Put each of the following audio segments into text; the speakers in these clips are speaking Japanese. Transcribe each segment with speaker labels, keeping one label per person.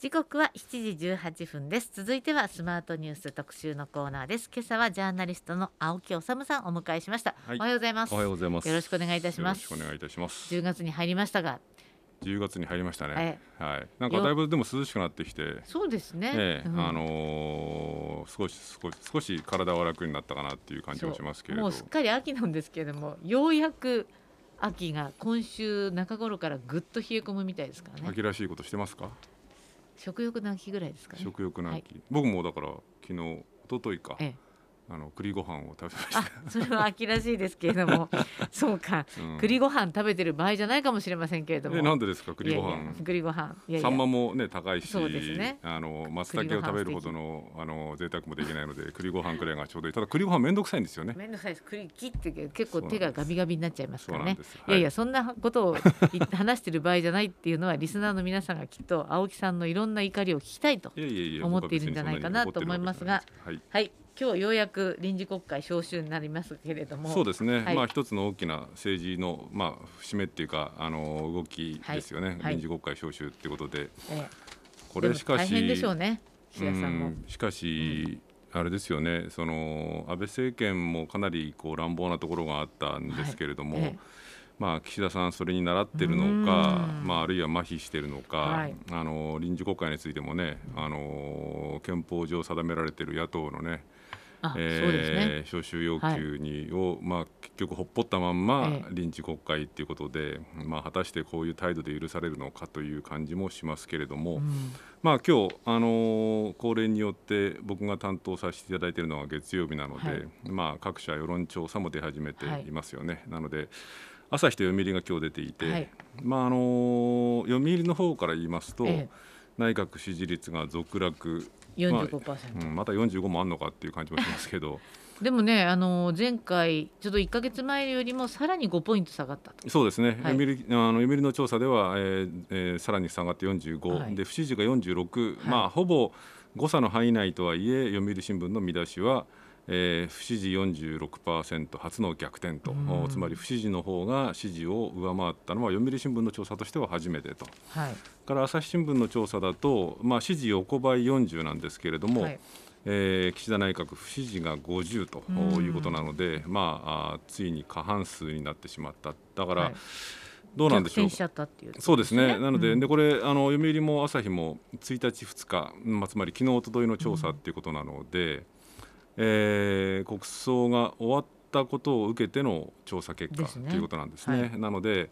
Speaker 1: 時刻は7時18分です。続いてはスマートニュース特集のコーナーです。今朝はジャーナリストの青木治さんをお迎えしました、はい、おはようございます。
Speaker 2: おはようございます。
Speaker 1: よろしくお願いいたします。
Speaker 2: よろしくお願いいたします。
Speaker 1: 10月に入りましたが。
Speaker 2: 10月に入りましたね、はい、なんかだいぶでも涼しくなってきて。
Speaker 1: そうですね、
Speaker 2: ええうん、あのー、少し少し少し体は楽になったかなっていう感じもしますけれど。
Speaker 1: もうすっかり秋なんですけれどもようやく秋が今週中頃からぐっと冷え込むみたいですからね。
Speaker 2: 秋らしいことしてますか？
Speaker 1: 食欲の秋ぐらいですかね。
Speaker 2: 食欲の秋、はい、僕もだから昨日一昨日か、ええあの栗ご飯を食べました。
Speaker 1: それは秋らしいですけれども。そうか、うん、栗ご飯食べてる場合じゃないかもしれませんけれども。
Speaker 2: えなんでですか栗ご飯？
Speaker 1: 栗ご飯。
Speaker 2: サンマもね高いし。そうですね。あの松茸を食べるほどのあの贅沢もできないので栗ご飯くらいがちょうどいい。ただ栗ご飯めんどくさいんですよね。
Speaker 1: めんどくさいです。栗切って結構手がガビガビになっちゃいますからね、はい、いやいやそんなことを話してる場合じゃないっていうのはリスナーの皆さんがきっと青木さんのいろんな怒りを聞きたいと思っているんじゃないかなと思いますが。はい、はい今日ようやく臨時国会召集になりますけれども
Speaker 2: そうですね、はい、まあ一つの大きな政治のまあ節目っていうかあの動きですよね、はい、臨時国会召集っていうことで、え
Speaker 1: これしかし大変でしょうね岸田さん
Speaker 2: も。しかし、うん、あれですよね。その安倍政権もかなりこう乱暴なところがあったんですけれども、はい。えまあ、岸田さん、それに倣っているのか、まあ、あるいは麻痺しているのか、はい、あの臨時国会についてもねあの憲法上定められている野党のねえー、招集要求に、を、まあ、結局ほっぽったまんま臨時国会ということで、えまあ、果たしてこういう態度で許されるのかという感じもしますけれども、うん、まあ今日あのー、恒例によって僕が担当させていただいているのは月曜日なので、はい、まあ、各社世論調査も出始めてい。ますよね。はい、なので朝日と読売が今日出ていて、はい、まああのー、読売の方から言いますと、え、内閣支持率が続落
Speaker 1: 45%、
Speaker 2: まあうん、また45もあるのかっていう感じもしますけど。
Speaker 1: でもねあの前回ちょっと1か月前よりもさらに5ポイント下がった
Speaker 2: そうですね、はい、読売あの読売の調査では、えーえー、さらに下がって45、はい、で不支持が46、はい、まあほぼ誤差の範囲内とはいえ読売新聞の見出しはえー、不支持46%初の逆転と、うん、つまり不支持の方が支持を上回ったのは読売新聞の調査としては初めてと、はい、から朝日新聞の調査だと、まあ、支持横ばい40なんですけれども、はい。えー、岸田内閣不支持が50ということなので、うん、まあついに過半数になってしまった。だから、はい。どうなんでしょう。うそうですね。なので、うん、でこれあの読売も朝日も1日2日、まあ、つまり昨日一昨日の調査っていうことなので、うんえー、国葬が終わったことを受けての調査結果と、ね、いうことなんですね。はい、なので、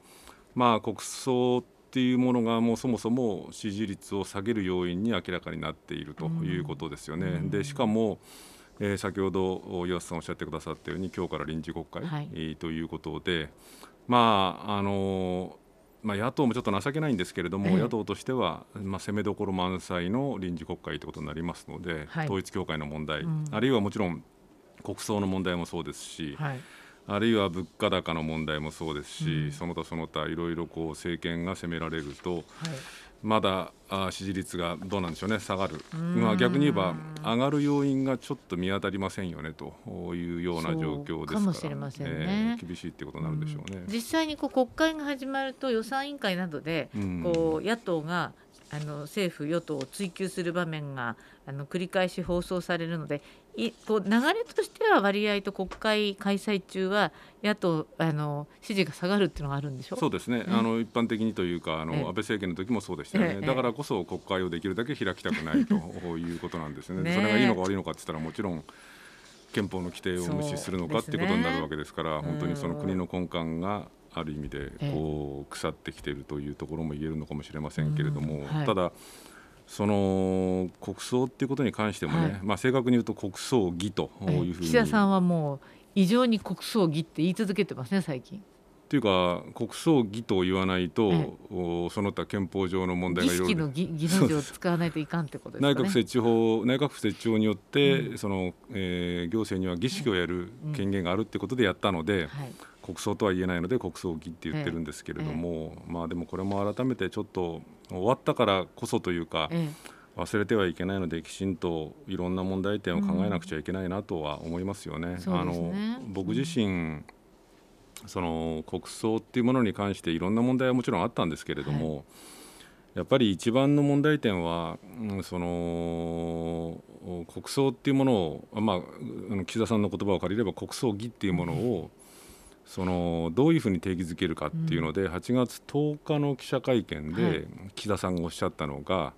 Speaker 2: まあ、国葬っていうものがもうそもそも支持率を下げる要因に明らかになっているということですよね。うん、でしかもえー、先ほど岩瀬さんおっしゃってくださったように今日から臨時国会、はい、ということで、まああのまあ、野党もちょっと情けないんですけれども、ええ、野党としては、まあ、攻めどころ満載の臨時国会ということになりますので、はい、統一教会の問題、うん、あるいはもちろん国葬の問題もそうですし、はい、あるいは物価高の問題もそうですし、うん、その他その他いろいろこう政権が責められると、はいまだあ支持率がどうなんでしょうね。下がる、まあ、逆に言えば上がる要因がちょっと見当たりませんよねというような状況ですか
Speaker 1: もしれませんね、
Speaker 2: えー、厳しいってことになるでしょうね。
Speaker 1: 実際にこう国会が始まると予算委員会などでこう野党があの政府与党を追及する場面があの繰り返し放送されるのでいこう流れとしては割合と国会開催中は野党あの支持が下がるっていうのがあるんでしょ？
Speaker 2: そうですね、あの一般的にというかあの、安倍政権の時もそうでしたよね、だからこそ国会をできるだけ開きたくないということなんですね。ね、それがいいのか悪いのかって言ったらもちろん憲法の規定を無視するのかっていうことになるわけですから、本当にその国の根幹がある意味でこう腐ってきているというところも言えるのかもしれませんけれども、はい、ただその国葬っていうことに関してもね、はい、まあ正確に言うと国葬儀というふうに、
Speaker 1: 岸田さんはもう異常に国葬儀って言い続けてますね最近。
Speaker 2: というか国葬儀と言わないと、ええ、その他憲法上の問題がいろ
Speaker 1: いろ。儀 儀の字を使わないといかんってことですね。
Speaker 2: 内閣設置法内閣府設置法によって、うん、その、えー、行政には儀式をやる権限があるってことでやったので、うんはい、国葬とは言えないので国葬儀って言ってるんですけれども、え、まあでもこれも改めてちょっと終わったからこそというか、忘れてはいけないのできちんといろんな問題点を考えなくちゃいけないなとは思いますよね。うん、あの僕自身、その国葬っていうものに関していろんな問題はもちろんあったんですけれども、はい、やっぱり一番の問題点は、うん、その国葬っていうものを、まあ、岸田さんの言葉を借りれば国葬儀っていうものを、そのどういうふうに定義づけるかっていうので、うん、8月10日の記者会見で岸田さんがおっしゃったのが、はい、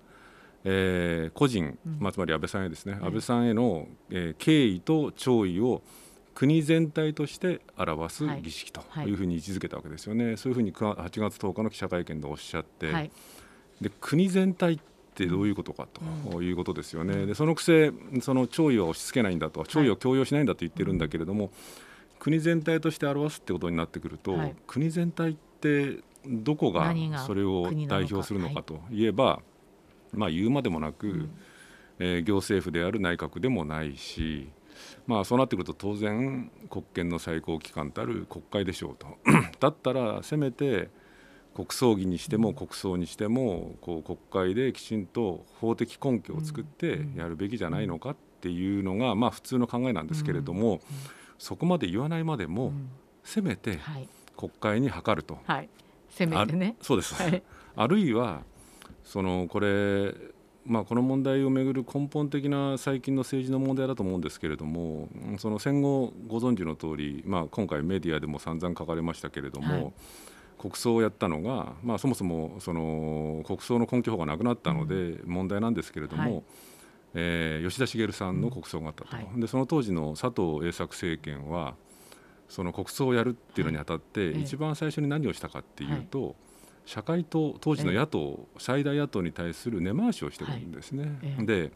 Speaker 2: えー、個人、まあ、つまり安倍さんへですね、うん、安倍さんへの、えー、敬意と弔意を国全体として表す儀式とい。うふうに位置づけたわけですよね、はいはい、そういうふうに8月10日の記者会見でおっしゃって、はい、で国全体ってどういうことかということですよね、うん、でそのくせその弔意は押し付けないんだと弔意を強要しないんだと言ってるんだけれども、国全体として表すってことになってくると、はい、国全体ってどこがそれを代表するのかといえば、はい、まあ、言うまでもなく、うん、えー、行政府である内閣でもないし、まあ、そうなってくると当然国権の最高機関たる国会でしょうと。だったらせめて国葬儀にしても国葬にしてもこう国会できちんと法的根拠を作ってやるべきじゃないのかっていうのがまあ普通の考えなんですけれども。うんそこまで言わないまでも、うん、せめて国会に諮ると、
Speaker 1: はい、せめてね。
Speaker 2: そうです、はい、あるいはそのこれまあ、この問題をめぐる根本的な最近の政治の問題だと思うんですけれどもその戦後ご存知の通り、まあ、今回メディアでも散々書かれましたけれども、はい、国葬をやったのが、まあ、そもそもその国葬の根拠法がなくなったので問題なんですけれども、はいえー、吉田茂さんの国葬があったと、うん。はい、でその当時の佐藤栄作政権はその国葬をやるっていうのにあたって、はい、一番最初に何をしたかっていうと、はい、社会党当時の野党、最大野党に対する根回しをしてるんですね。で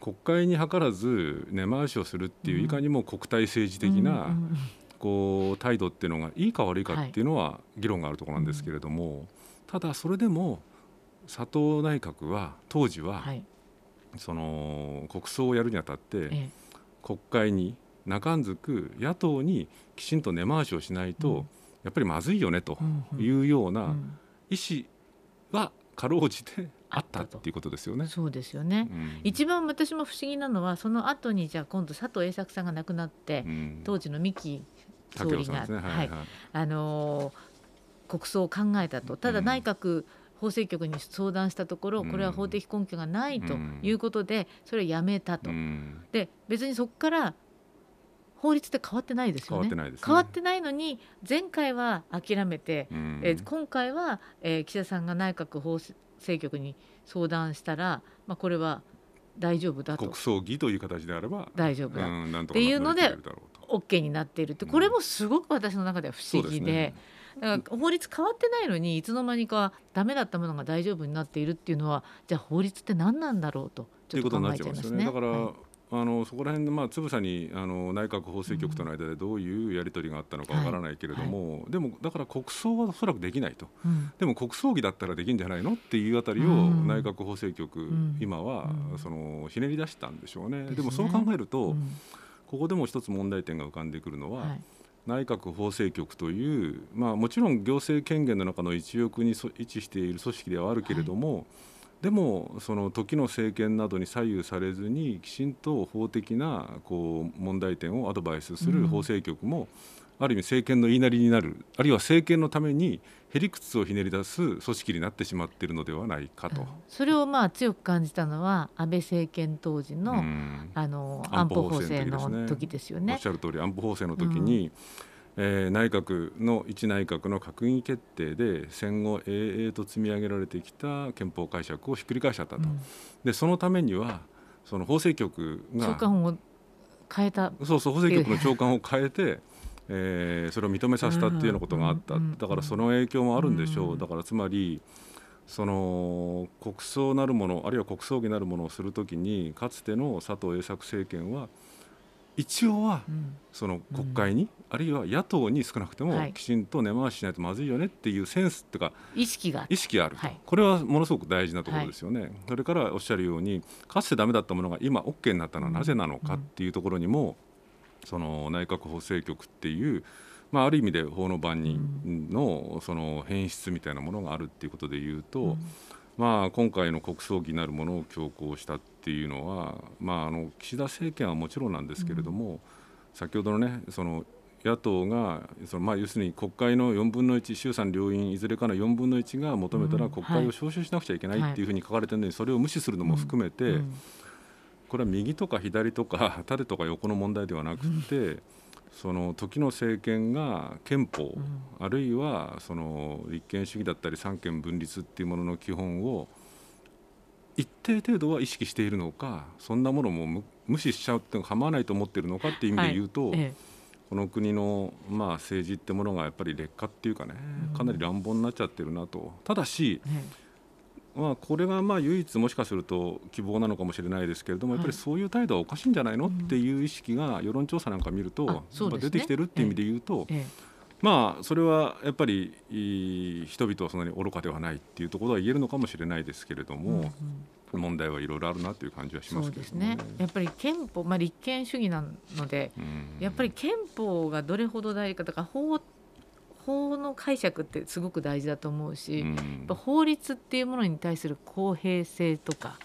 Speaker 2: 国会に図らず根回しをするっていういかにも国体政治的な、こう態度っていうのがいいか悪いかっていうのは議論があるところなんですけれども、ただそれでも佐藤内閣は当時はその国葬をやるにあたって、国会に中んずく野党にきちんと根回しをしないと、やっぱりまずいよねというような意思はかろうじてあったっていうことですよね。
Speaker 1: そうですよね、うん、一番私も不思議なのはその後にじゃあ今度佐藤栄作さんが亡くなって、うん、当時の三木総理が、ねはいはい、あのー、国葬を考えたと。ただ内閣、法制局に相談したところこれは法的根拠がないということでそれをやめたと。で別にそこから法律って変わってないですよね。変わってない、ね、変わってないのに前回は諦めて、えー、今回は、えー、岸田さんが内閣法制局に相談したら、まあ、これは大丈夫だと。
Speaker 2: 国葬儀という形であれば
Speaker 1: 大丈夫だ。っていうので OK になっているってこれもすごく私の中では不思議で。だから法律変わってないのにいつの間にかダメだったものが大丈夫になっているっていうのはじゃあ法律って何なんだろうと
Speaker 2: ちょっと考えちゃいますね。だから、はい。あのそこら辺で、まあ、つぶさにあの内閣法制局との間でどういうやり取りがあったのかわからないけれども、はい。はい、でもだから国葬はおそらくできないと、うん、でも国葬儀だったらできるんじゃないのっていうあたりを内閣法制局、うん、今は、そのひねり出したんでしょうね。ででもそう考えると、ここでも一つ問題点が浮かんでくるのは、はい内閣法制局という、まあ、もちろん行政権限の中の一翼に位置している組織ではあるけれども、はい、でもその時の政権などに左右されずにきちんと法的なこう問題点をアドバイスする法制局も、ある意味政権の言いなりになるあるいは政権のためにへりくつをひねり出す組織になってしまっているのではないかと、うん、
Speaker 1: それをまあ強く感じたのは安倍政権当時の,、あの安保法制の時ですよね。
Speaker 2: おっしゃる通り安保法制の時に、うん。えー、内閣の一内閣の閣議決定で戦後永々と積み上げられてきた憲法解釈をひっくり返しちゃったと、うん、でそのためにはその法制局が
Speaker 1: 長官を変えた
Speaker 2: そうそう法制局の長官を変えてえー、それを認めさせたっていうようなことがあった、だからその影響もあるんでしょう、だからつまりその国葬なるものあるいは国葬儀なるものをするときにかつての佐藤栄作政権は一応はその国会に、あるいは野党に少なくともきちんと根回ししないとまずいよねっていうセンスっていうか
Speaker 1: 意識が
Speaker 2: 意識があると、これはものすごく大事なところですよね、それからおっしゃるようにかつてダメだったものが今 OK になったのはなぜなのかっていうところにも、その内閣法制局っていう、まあ、ある意味で法の番人のその変質みたいなものがあるっていうことでいうと、まあ、今回の国葬儀なるものを強行したっていうのは、まあ、あの岸田政権はもちろんなんですけれども、先ほどのねその野党がそのまあ要するに国会の4分の1衆参両院いずれかの4分の1が求めたら国会を召集しなくちゃいけないっていうふうに書かれてるのにそれを無視するのも含めてこれは右とか左とか 縦とか横の問題ではなくてその時の政権が憲法あるいはその立憲主義だったり三権分立っていうものの基本を一定程度は意識しているのかそんなものも無視しちゃうって構わないと思っているのかっていう意味で言うと、はいええ、この国のまあ政治ってものがやっぱり劣化っていうかねかなり乱暴になっちゃってるなと。ただし、えまあ、これがまあ唯一もしかすると希望なのかもしれないですけれども、やっぱりそういう態度はおかしいんじゃないの、っていう意識が世論調査なんか見ると、出てきてるっていう意味で言うと、まあそれはやっぱり人々はそんなに愚かではないっていうところは言えるのかもしれないですけれども。問題はいろいろあるなという感じはします、
Speaker 1: ね、そうですね。やっぱり憲法、まあ立憲主義なので、やっぱり憲法がどれほど大事かとか法法の解釈ってすごく大事だと思うし、うん、法律っていうものに対する公平性とか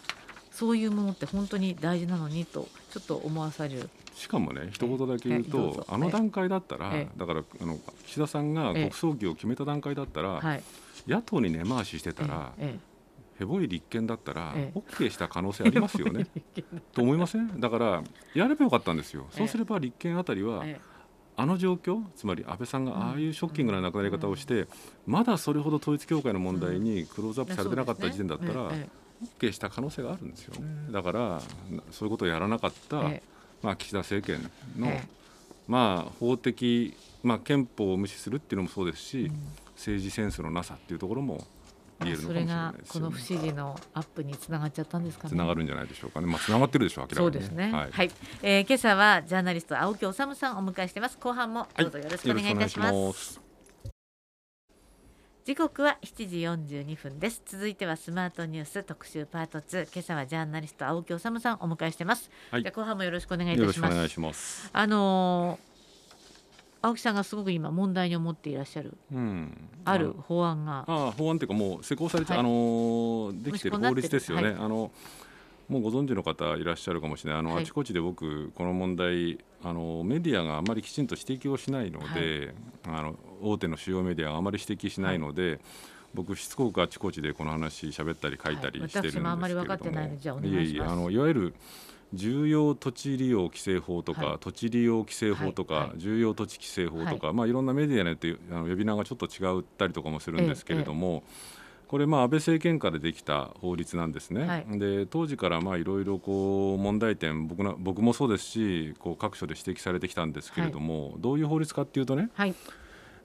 Speaker 1: そういうものって本当に大事なのにとちょっと思わされる。
Speaker 2: しかもね一言だけ言うと、あの段階だったら、だからあの岸田さんが国葬儀を決めた段階だったら、野党に根回ししてたら、へぼい立憲だったら、OK した可能性ありますよね。と思いません？だからやればよかったんですよ。そうすれば立憲あたりは、あの状況つまり安倍さんがああいうショッキングな亡くなり方をして、まだそれほど統一教会の問題にクローズアップされてなかった時点だったら、OK した可能性があるんですよ、ね、だからそういうことをやらなかった、まあ、岸田政権の、まあ、法的、まあ、憲法を無視するっていうのもそうですし、政治センスのなさっていうところも言えるのかもしれないです、ね、
Speaker 1: この不思議のアップにつながっちゃったんですかね。つ
Speaker 2: ながるんじゃないでしょうかね。まあつながってるでしょう。
Speaker 1: そうですね。はい。はい、えー、今朝はジャーナリスト青木治さんをお迎えしてます。後半もどうぞよろしくお願いいたします。はい、ます時刻は7時42分です続いてはスマートニュース特集パート2今朝はジャーナリスト青木治さんをお迎えしてます、はい、じゃ後半もよろしくお願いいたします
Speaker 2: お願いします
Speaker 1: あのー青木さんがすごく今問題に思っていらっしゃる、うん、ある法案が。
Speaker 2: あ法案っていうかもう施行されて、はい、あのできてる法律ですよね、はい、あのもうご存知の方いらっしゃるかもしれない。あの、はい、あちこちで僕この問題あのメディアがあまりきちんと指摘をしないので、あの大手の主要メディアがあまり指摘しないので、僕しつこくあちこちでこの話喋ったり書いたりしてるんですけれども、私もあまり分かってないのでじゃあお願いします。いえいえあのいわゆる重要土地利用規制法とか、はい、土地利用規制法とか、はい、重要土地規制法とか、はい。まあ、いろんなメディアによってあの呼び名がちょっと違ったりとかもするんですけれども、ええ、これ、まあ、安倍政権下でできた法律なんですね。はい、で当時からいろいろ問題点僕な僕もそうですしこう各所で指摘されてきたんですけれども、どういう法律かっていうとね、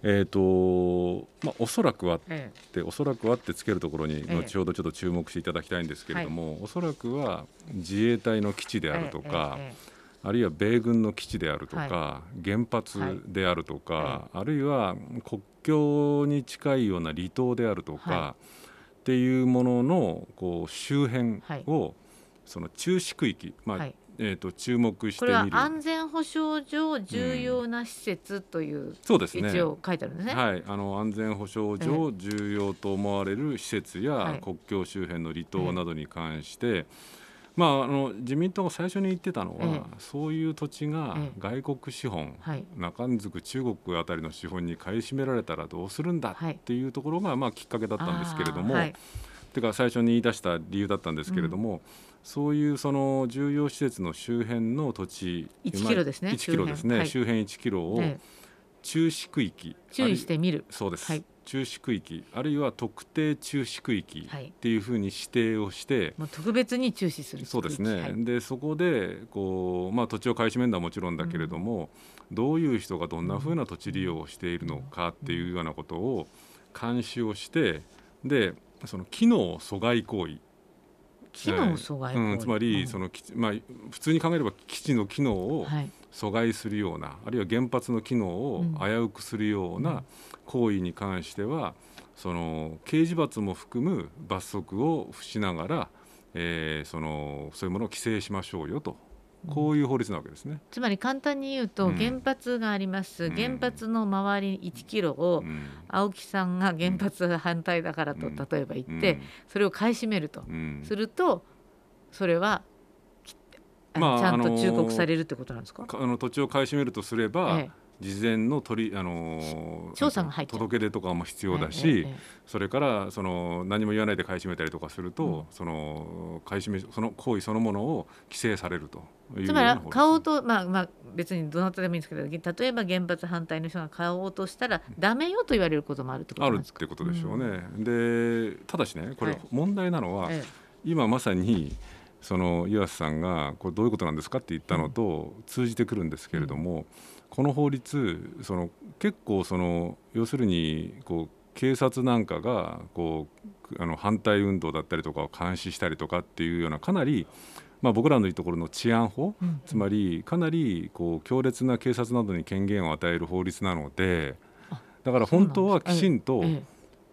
Speaker 2: えーとまあ、おそらくはって、ええ、おそらくはってつけるところに後ほどちょっと注目していただきたいんですけれども、え、おそらくは自衛隊の基地であるとか、あるいは米軍の基地であるとか、はい、原発であるとか、はい、あるいは国境に近いような離島であるとか、はい、っていうもののこう周辺を、その中止区域、まあえーと、注目してみる。これ
Speaker 1: は安全保障上重要な施設という、うん、そうですね。一応書いてあるんですね、
Speaker 2: はい、あの安全保障上重要と思われる施設や国境周辺の離島などに関して、ええ、まあ、あの自民党が最初に言ってたのは、え、そういう土地が外国資本、中んずく中国あたりの資本に買い占められたらどうするんだっていうところが、まあ、きっかけだったんですけれども。てか最初に言い出した理由だったんですけれども、うんそういうその重要施設の周辺の土地
Speaker 1: 1キロですね、
Speaker 2: 1キロですね、周辺1キロを中止区域、
Speaker 1: 注意してみる。
Speaker 2: そうです、はい、中止区域あるいは特定中止区域っていうふうに指定をして、
Speaker 1: もう特別に注視する
Speaker 2: そうですね、はい、でそこでこう、まあ、土地を買い占めるのはもちろんだけれども、うん、どういう人がどんなふうな土地利用をしているのかっていうようなことを監視をしてでその機能阻害行為
Speaker 1: 機能阻害、
Speaker 2: うん、つまり、そのまあ、普通に考えれば基地の機能を阻害するような、はい、あるいは原発の機能を危うくするような行為に関しては、その刑事罰も含む罰則を付しながら、えー、そのそういうものを規制しましょうよとこういう法律なわけですね。
Speaker 1: つまり簡単に言うと、原発があります、うん、原発の周り1キロを青木さんが原発反対だからと例えば言って、それを買い占めると、するとそれはまあ、ちゃんと忠告されるってことなんですか、
Speaker 2: あの土地を買い占めるとすれば、ええ事前の取りあの届け出とかも必要だし、それからその何も言わないで買い占めたりとかすると、うん、その買い占めその行為そのものを規制されると
Speaker 1: つまり買おうとまあまあ別にどなたでもいいんですけど例えば原発反対の人が買おうとしたらダメよと言われることもあるってことですか？
Speaker 2: あるってことでしょうね。うん、でただしねこれ問題なのは、はい、今まさにその岩瀬さんがこれどういうことなんですかって言ったのと通じてくるんですけれども、この法律その結構その要するにこう警察なんかがこうあの反対運動だったりとかを監視したりとかっていうようなかなりまあ、僕らのいうところの治安法、うん、つまりかなりこう強烈な警察などに権限を与える法律なのでだから本当はきちんと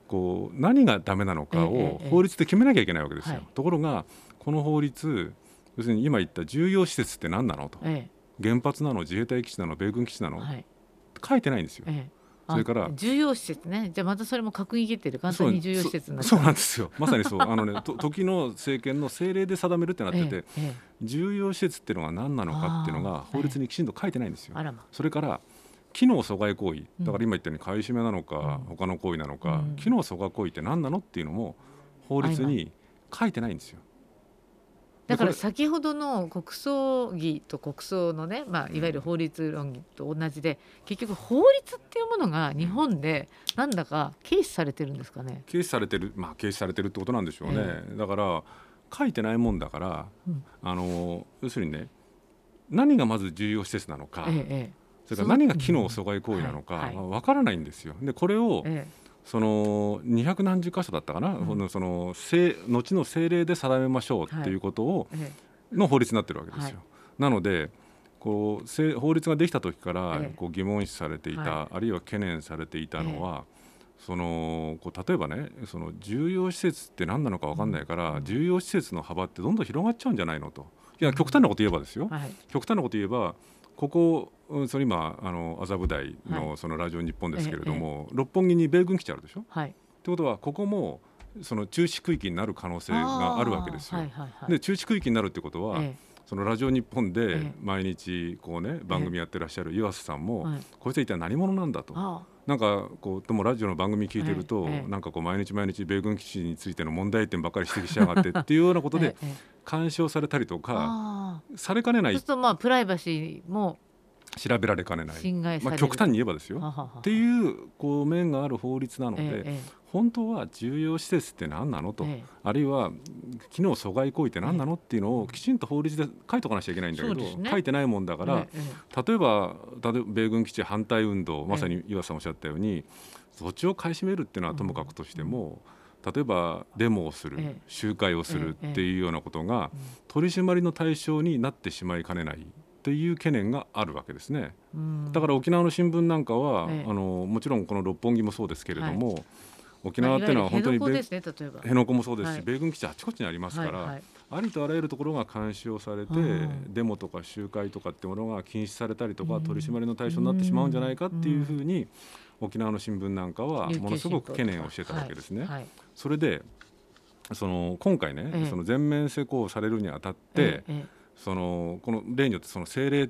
Speaker 2: こう何がダメなのかを法律で決めなきゃいけないわけですよ。ところがこの法律要するに今言った重要施設って何なのと、ええ、原発なの自衛隊基地なの米軍基地なの、はい、書いてないんですよ。え
Speaker 1: それから重要施設ね。じゃあまたそれも閣議決定で簡単に重要施設
Speaker 2: そうなんですよ。まさにそう。あのね と時の政権の政令で定めるってなってて、ええ、重要施設っていうのが何なのかっていうのが法律にきちんと書いてないんですよ。ま、それから機能阻害行為。だから今言ったように買い占めなのか、うん、他の行為なのか、うん、機能阻害行為って何なのっていうのも法律に書いてないんですよ。
Speaker 1: だから先ほどの国葬儀と国葬のね、まあ、いわゆる法律論議と同じで結局法律っていうものが日本でなんだか軽視されてるんですかね？
Speaker 2: 軽視されてるまあ軽視されてるってことなんでしょうね、えー、だから書いてないもんだから、うん、あの要するにね何がまず重要施設なのか、えー、それから何が機能阻害行為なのかわからないんですよ。でこれを、えーその200何十箇所だったかな、うん、その後の政令で定めましょうっていうことを、はい、の法律になってるわけですよ。はい、なのでこう法律ができた時からこう疑問視されていた、はい、あるいは懸念されていたのは、そのこう例えばねその重要施設って何なのか分かんないから、うん、重要施設の幅ってどんどん広がっちゃうんじゃないのと。いや極端なこと言えばですよ、極端なこと言えばここその今あの麻布台のそのラジオ日本ですけれども、はい、六本木に米軍基地あるでしょ？はい、ってことはここもその中止区域になる可能性があるわけですよ。はいはいはい、で中止区域になるってことは、ええ、そのラジオ日本で毎日こうね番組やってらっしゃる岩瀬さんも、え、こいつは一体何者なんだと。なんかこうでもラジオの番組聞いてると、なんかこう毎日毎日米軍基地についての問題点ばっかり指摘しやがってっていうようなことで干渉されたりとかされかねない。そうすると
Speaker 1: まあプライバシーも
Speaker 2: 調べられかねない、まあ、極端に言えばですよ。っていうこう面がある法律なので、ええ、本当は重要施設って何なのと、え、あるいは機能阻害行為って何なのっていうのをきちんと法律で書いとかなきゃいけないんだけど、ね、書いてないもんだから、例えば例えば米軍基地反対運動まさに岩さんおっしゃったように土地を買い占めるっていうのはともかくとしても、例えばデモをする、集会をするっていうようなことが取り締まりの対象になってしまいかねない。っていう懸念があるわけですね。だから沖縄の新聞なんかは、ええ、あのもちろんこの六本木もそうですけれども、はい、沖縄っていうのは本当に辺野古もそうですし、はい、米軍基地あちこちにありますから、はいはい、ありとあらゆるところが監視をされて、デモとか集会とかってものが禁止されたりとか、取り締まりの対象になってしまうんじゃないかっていうふうに、沖縄の新聞なんかはものすごく懸念をしてたわけですね。それでその今回ね、ええ、その全面施行されるにあたって、えそのこの例によってその政令っ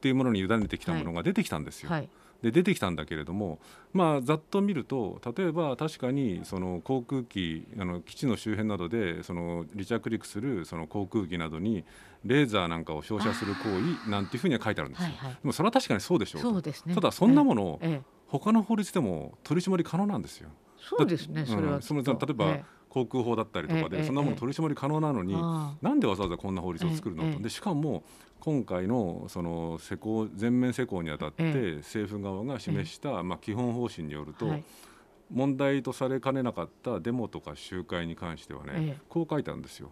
Speaker 2: ていうものに委ねてきたものが出てきたんですよ。はい、で出てきたんだけれども、まあ、ざっと見ると例えば確かにその航空機あの基地の周辺などでその離着陸するその航空機などにレーザーなんかを照射する行為なんていうふうには書いてあるんですよ。はいはい、でもそれは確かにそうでしょうそうです、ね、ただそんなもの、ええ、他の法律でも取り締まり可能なんですよ。
Speaker 1: そうですね、それは、うん、その
Speaker 2: 例えば、え航空法だったりとかで、そんなもの取り締まり可能なのに、なんでわざわざこんな法律を作るの？と、でしかも今回のその施行全面施行にあたって政府側が示した、まあ、基本方針によると、問題とされかねなかったデモとか集会に関してはね、こう書いてあるんですよ。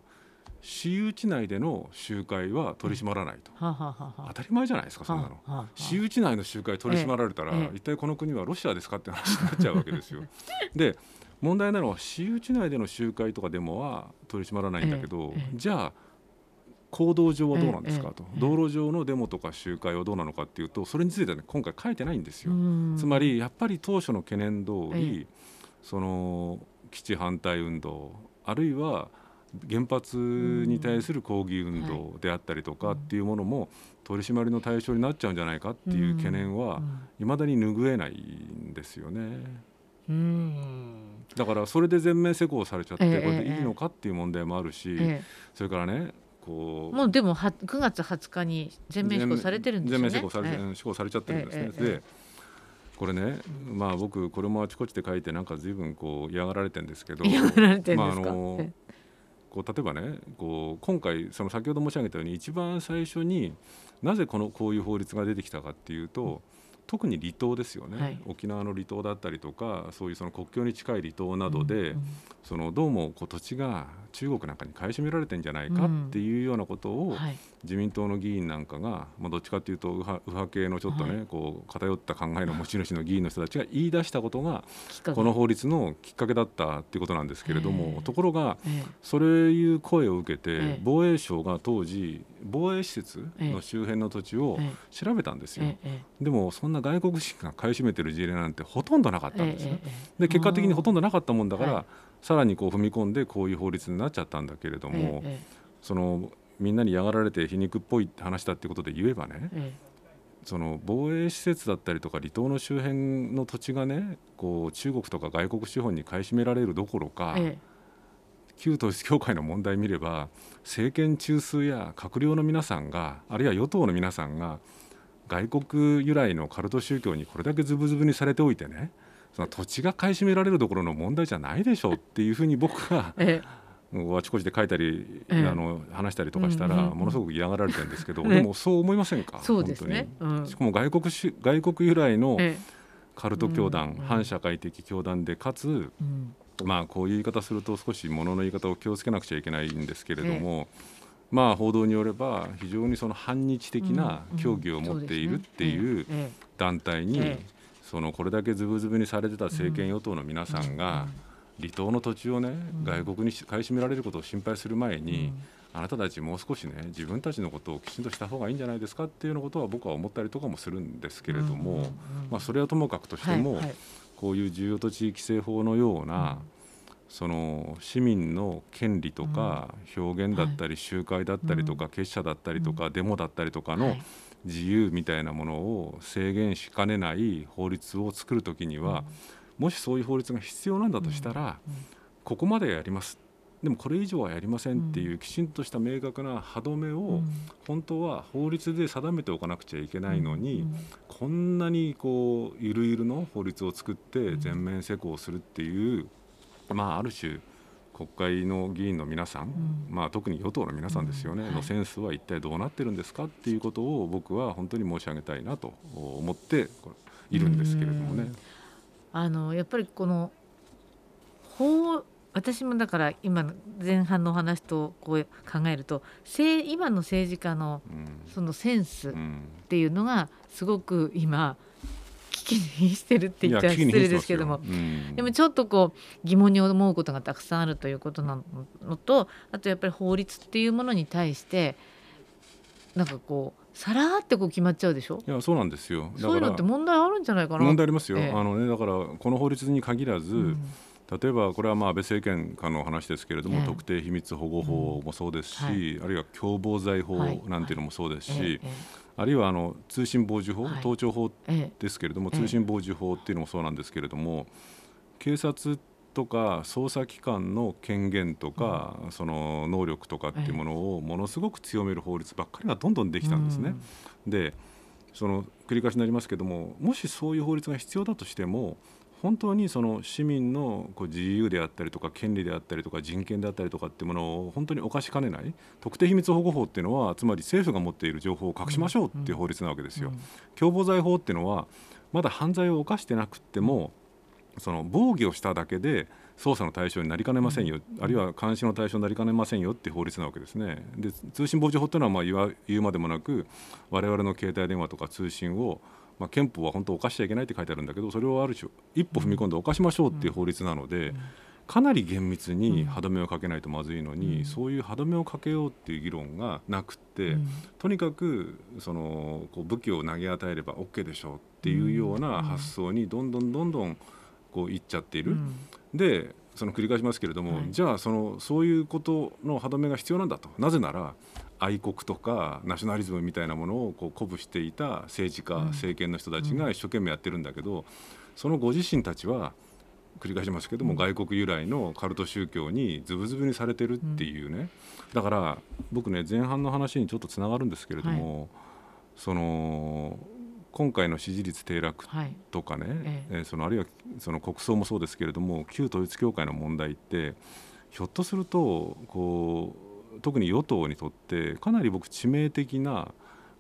Speaker 2: 私有地内での集会は取り締まらないと、当たり前じゃないですかそんなの、私有地内の集会取り締まられたら、一体この国はロシアですかって話になっちゃうわけですよ。で問題なのは私有地内での集会とかデモは取り締まらないんだけど、ええ、じゃあ行動上はどうなんですかと、道路上のデモとか集会はどうなのかっていうとそれについては、ね、今回書いてないんですよ。つまりやっぱり当初の懸念通り、その基地反対運動あるいは原発に対する抗議運動であったりとかっていうものも取り締まりの対象になっちゃうんじゃないかっていう懸念はいまだに拭えないんですよね。だからそれで全面施行されちゃってこれでいいのかっていう問題もあるし、それからね
Speaker 1: こうもうでも9月20日に全面施行されてるんですね。
Speaker 2: 全面施行され,、施行されちゃってるんですね。でこれね、まあ僕これもあちこちで書いてなんか随分こう嫌がられてるんですけど、
Speaker 1: 嫌がられてるんですか？まああの
Speaker 2: こう例えばねこう今回その先ほど申し上げたように一番最初になぜこのこういう法律が出てきたかっていうと、特に離島ですよね、はい、沖縄の離島だったりとかそういうその国境に近い離島などで、うんうん、そのどうもこう土地が中国なんかに買い占められてんじゃないかっていうようなことを、自民党の議員なんかが、まあ、どっちかというと右派右派系のちょっとね、はい、こう偏った考えの持ち主の議員の人たちが言い出したことがこの法律のきっかけだったっていうことなんですけれども、ところが、そういう声を受けて、防衛省が当時防衛施設の周辺の土地を調べたんですよ。でもそんな外国人が買い占めてる事例なんてほとんどなかったんですね。で結果的にほとんどなかったもんだから、さらにこう踏み込んでこういう法律になっちゃったんだけれども、ええ、そのみんなに嫌がられて皮肉っぽい話だってことで言えばね、え、その防衛施設だったりとか離島の周辺の土地がねこう中国とか外国資本に買い占められるどころか、旧統一教会の問題見れば政権中枢や閣僚の皆さんがあるいは与党の皆さんが外国由来のカルト宗教にこれだけズブズブにされておいてねその土地が買い占められるところの問題じゃないでしょうっていうふうに僕は、ええ、あちこちで書いたり、ええ、あの話したりとかしたら、ものすごく嫌がられてるんですけど、でもそう思いませんか、
Speaker 1: そうですね、
Speaker 2: 本当に。しかも外国し外国由来のカルト教団、反社会的教団でかつ、まあこういう言い方すると少しものの言い方を気をつけなくちゃいけないんですけれども、まあ報道によれば非常にその反日的な教義を持っているっていう団体にそのこれだけズブズブにされてた政権与党の皆さんが、離島の土地をね、外国に買い占められることを心配する前に、あなたたちもう少しね自分たちのことをきちんとした方がいいんじゃないですかっていうようなことは僕は思ったりとかもするんですけれども、まあ、それはともかくとしても、こういう重要土地規制法のような、その市民の権利とか表現だったり集会だったりとか結社だったりとかデモだったりとかの自由みたいなものを制限しかねない法律を作るときには、もしそういう法律が必要なんだとしたら、ここまでやりますでもこれ以上はやりませんっていうきちんとした明確な歯止めを本当は法律で定めておかなくちゃいけないのにこんなにこうゆるゆるの法律を作って全面施行するっていうまあある種国会の議員の皆さん、うん、まあ、特に与党の皆さんですよね、うん。はい、のセンスは一体どうなってるんですかっていうことを僕は本当に申し上げたいなと思っているんですけれどもね。
Speaker 1: あのやっぱりこの法私もだから今前半のお話とこう考えると今の政治家のそのセンスっていうのがすごく今危機にしてるって言っちゃ失礼ですけども、うん、でもちょっとこう疑問に思うことがたくさんあるということなのとあとやっぱり法律っていうものに対してなんかこうさらってこう決まっちゃうでしょ？
Speaker 2: いやそうなんですよ。
Speaker 1: そういうのって問題あるんじゃないかな。
Speaker 2: 問題ありますよ、ええ、あのねだからこの法律に限らず、うん例えばこれはまあ安倍政権下の話ですけれども、特定秘密保護法もそうですし、はい、あるいは共謀罪法なんていうのもそうですし、あるいはあの通信傍受法、はい、盗聴法ですけれども、通信傍受法っていうのもそうなんですけれども、警察とか捜査機関の権限とか、うん、その能力とかっていうものをものすごく強める法律ばっかりがどんどんできたんですね。うん、でその繰り返しになりますけどももしそういう法律が必要だとしても本当にその市民のこう自由であったりとか権利であったりとか人権であったりとかっていうものを本当に犯しかねない特定秘密保護法っていうのはつまり政府が持っている情報を隠しましょうっていう法律なわけですよ。共謀罪法っていうのはまだ犯罪を犯してなくてもその防御をしただけで捜査の対象になりかねませんよ、あるいは監視の対象になりかねませんよっていう法律なわけですね。で通信傍受法というのはまあ言わ言うまでもなく我々の携帯電話とか通信をまあ、憲法は本当犯しちゃいけないって書いてあるんだけどそれをある種一歩踏み込んで犯しましょうっていう法律なので、かなり厳密に歯止めをかけないとまずいのに、そういう歯止めをかけようっていう議論がなくて、とにかくそのこう武器を投げ与えれば OK でしょうっていうような発想にどんどんどんどんこういっちゃっている。でその繰り返しますけれども、はい、じゃあそのそういうことの歯止めが必要なんだと。なぜなら愛国とかナショナリズムみたいなものをこう鼓舞していた政治家、政権の人たちが一生懸命やってるんだけど、そのご自身たちは繰り返しますけども、外国由来のカルト宗教にズブズブにされてるっていうね、だから僕ね前半の話にちょっとつながるんですけれども、はい、その今回の支持率低落とかね、はい、ええ。そのあるいはその国葬もそうですけれども旧統一教会の問題ってひょっとするとこう特に与党にとってかなり僕致命的な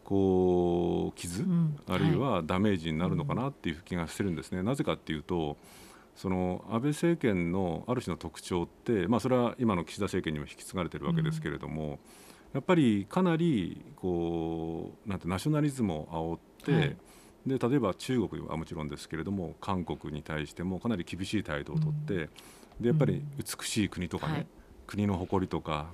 Speaker 2: こう傷、うん、あるいはダメージになるのかなっていう気がしてるんですね。なぜかっていうとその安倍政権のある種の特徴って、まあ、それは今の岸田政権にも引き継がれてるわけですけれども、うん、やっぱりかなりこうなんてナショナリズムを煽って、はい、で例えば中国はもちろんですけれども韓国に対してもかなり厳しい態度をとって、うん、でやっぱり美しい国とかね、はい、国の誇りとか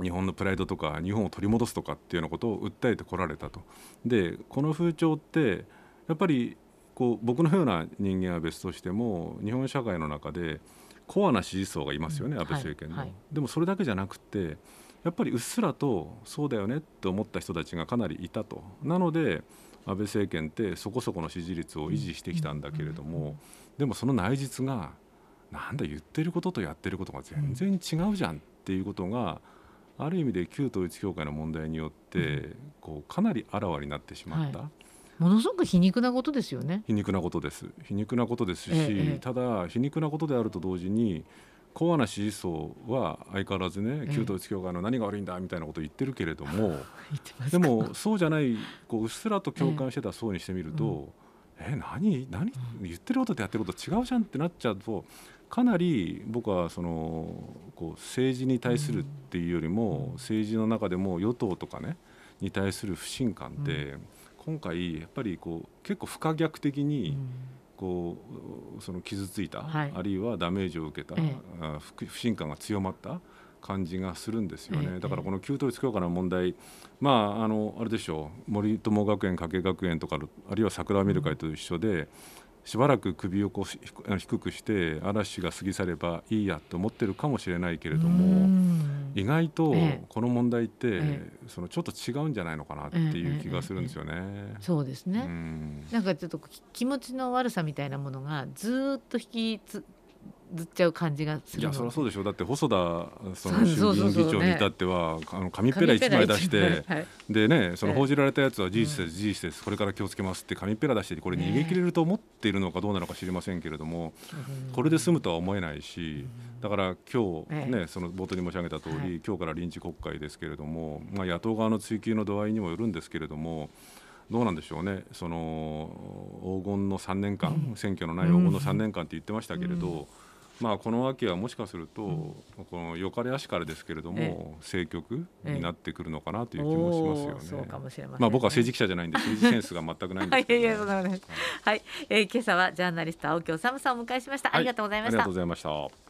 Speaker 2: 日本のプライドとか日本を取り戻すとかっていうようなことを訴えてこられたと。でこの風潮ってやっぱりこう僕のような人間は別としても日本社会の中でコアな支持層がいますよね、安倍政権の、はいはい、でもそれだけじゃなくてやっぱりうっすらとそうだよねって思った人たちがかなりいたと。なので安倍政権ってそこそこの支持率を維持してきたんだけれども、でもその内実がなんだ言ってることとやってることが全然違うじゃんっていうことがある意味で旧統一教会の問題によってこうかなりあらわになってしまった。はい。
Speaker 1: ものすごく皮肉なことですよね。
Speaker 2: 皮肉なことです。皮肉なことですし、ええ、ただ皮肉なことであると同時にコアな支持層は相変わらずね、旧統一教会の何が悪いんだみたいなことを言ってるけれども、でもそうじゃないこううっすらと共感してた層にしてみると、え,、え何？何？言ってることとやってること違うじゃんってなっちゃうとかなり僕はそのこう政治に対するっていうよりも、政治の中でも与党とかねに対する不信感って、今回やっぱりこう結構不可逆的にこうその傷ついた、はい、あるいはダメージを受けた、ええ、不信感が強まった感じがするんですよね、え、だからこの旧統一教会の問題、まあ、あのあれでしょう。森友学園加計学園とかあるいは桜を見る会と一緒で、うんしばらく首をこう低くして嵐が過ぎ去ればいいやと思ってるかもしれないけれども意外とこの問題って、そのちょっと違うんじゃないのかなっていう気がするんですよね。
Speaker 1: そうですね、なんかちょっと気持ちの悪さみたいなものがずっと引きつずっちゃう感じがする
Speaker 2: いやそりゃそうでしょ。うだって細田その衆議院議長に至ってはあの紙っぺら1枚出して、はい、でねその報じられたやつは事実です、事実です。これから気をつけますって紙っぺら出してこれ逃げ切れると思っているのかどうなのか知りませんけれども、これで済むとは思えないしだから今日ね、その冒頭に申し上げた通り、今日から臨時国会ですけれども、まあ、野党側の追及の度合いにもよるんですけれどもどうなんでしょうね。その黄金の3年間、選挙のない黄金の3年間って言ってましたけれど、まあ、この秋はもしかすると、うん、このよかれ足からですけれども、政局になってくるのかなという気もしますよね。そうかもしれません、ね、まあ、僕は政治記者じゃないんで政治センスが全くないんですけど、ね、はい、いやいや
Speaker 1: はい、えー、今朝はジャーナリスト青木治さんをお迎えしました、ありがとうございました、あり
Speaker 2: がとうございました。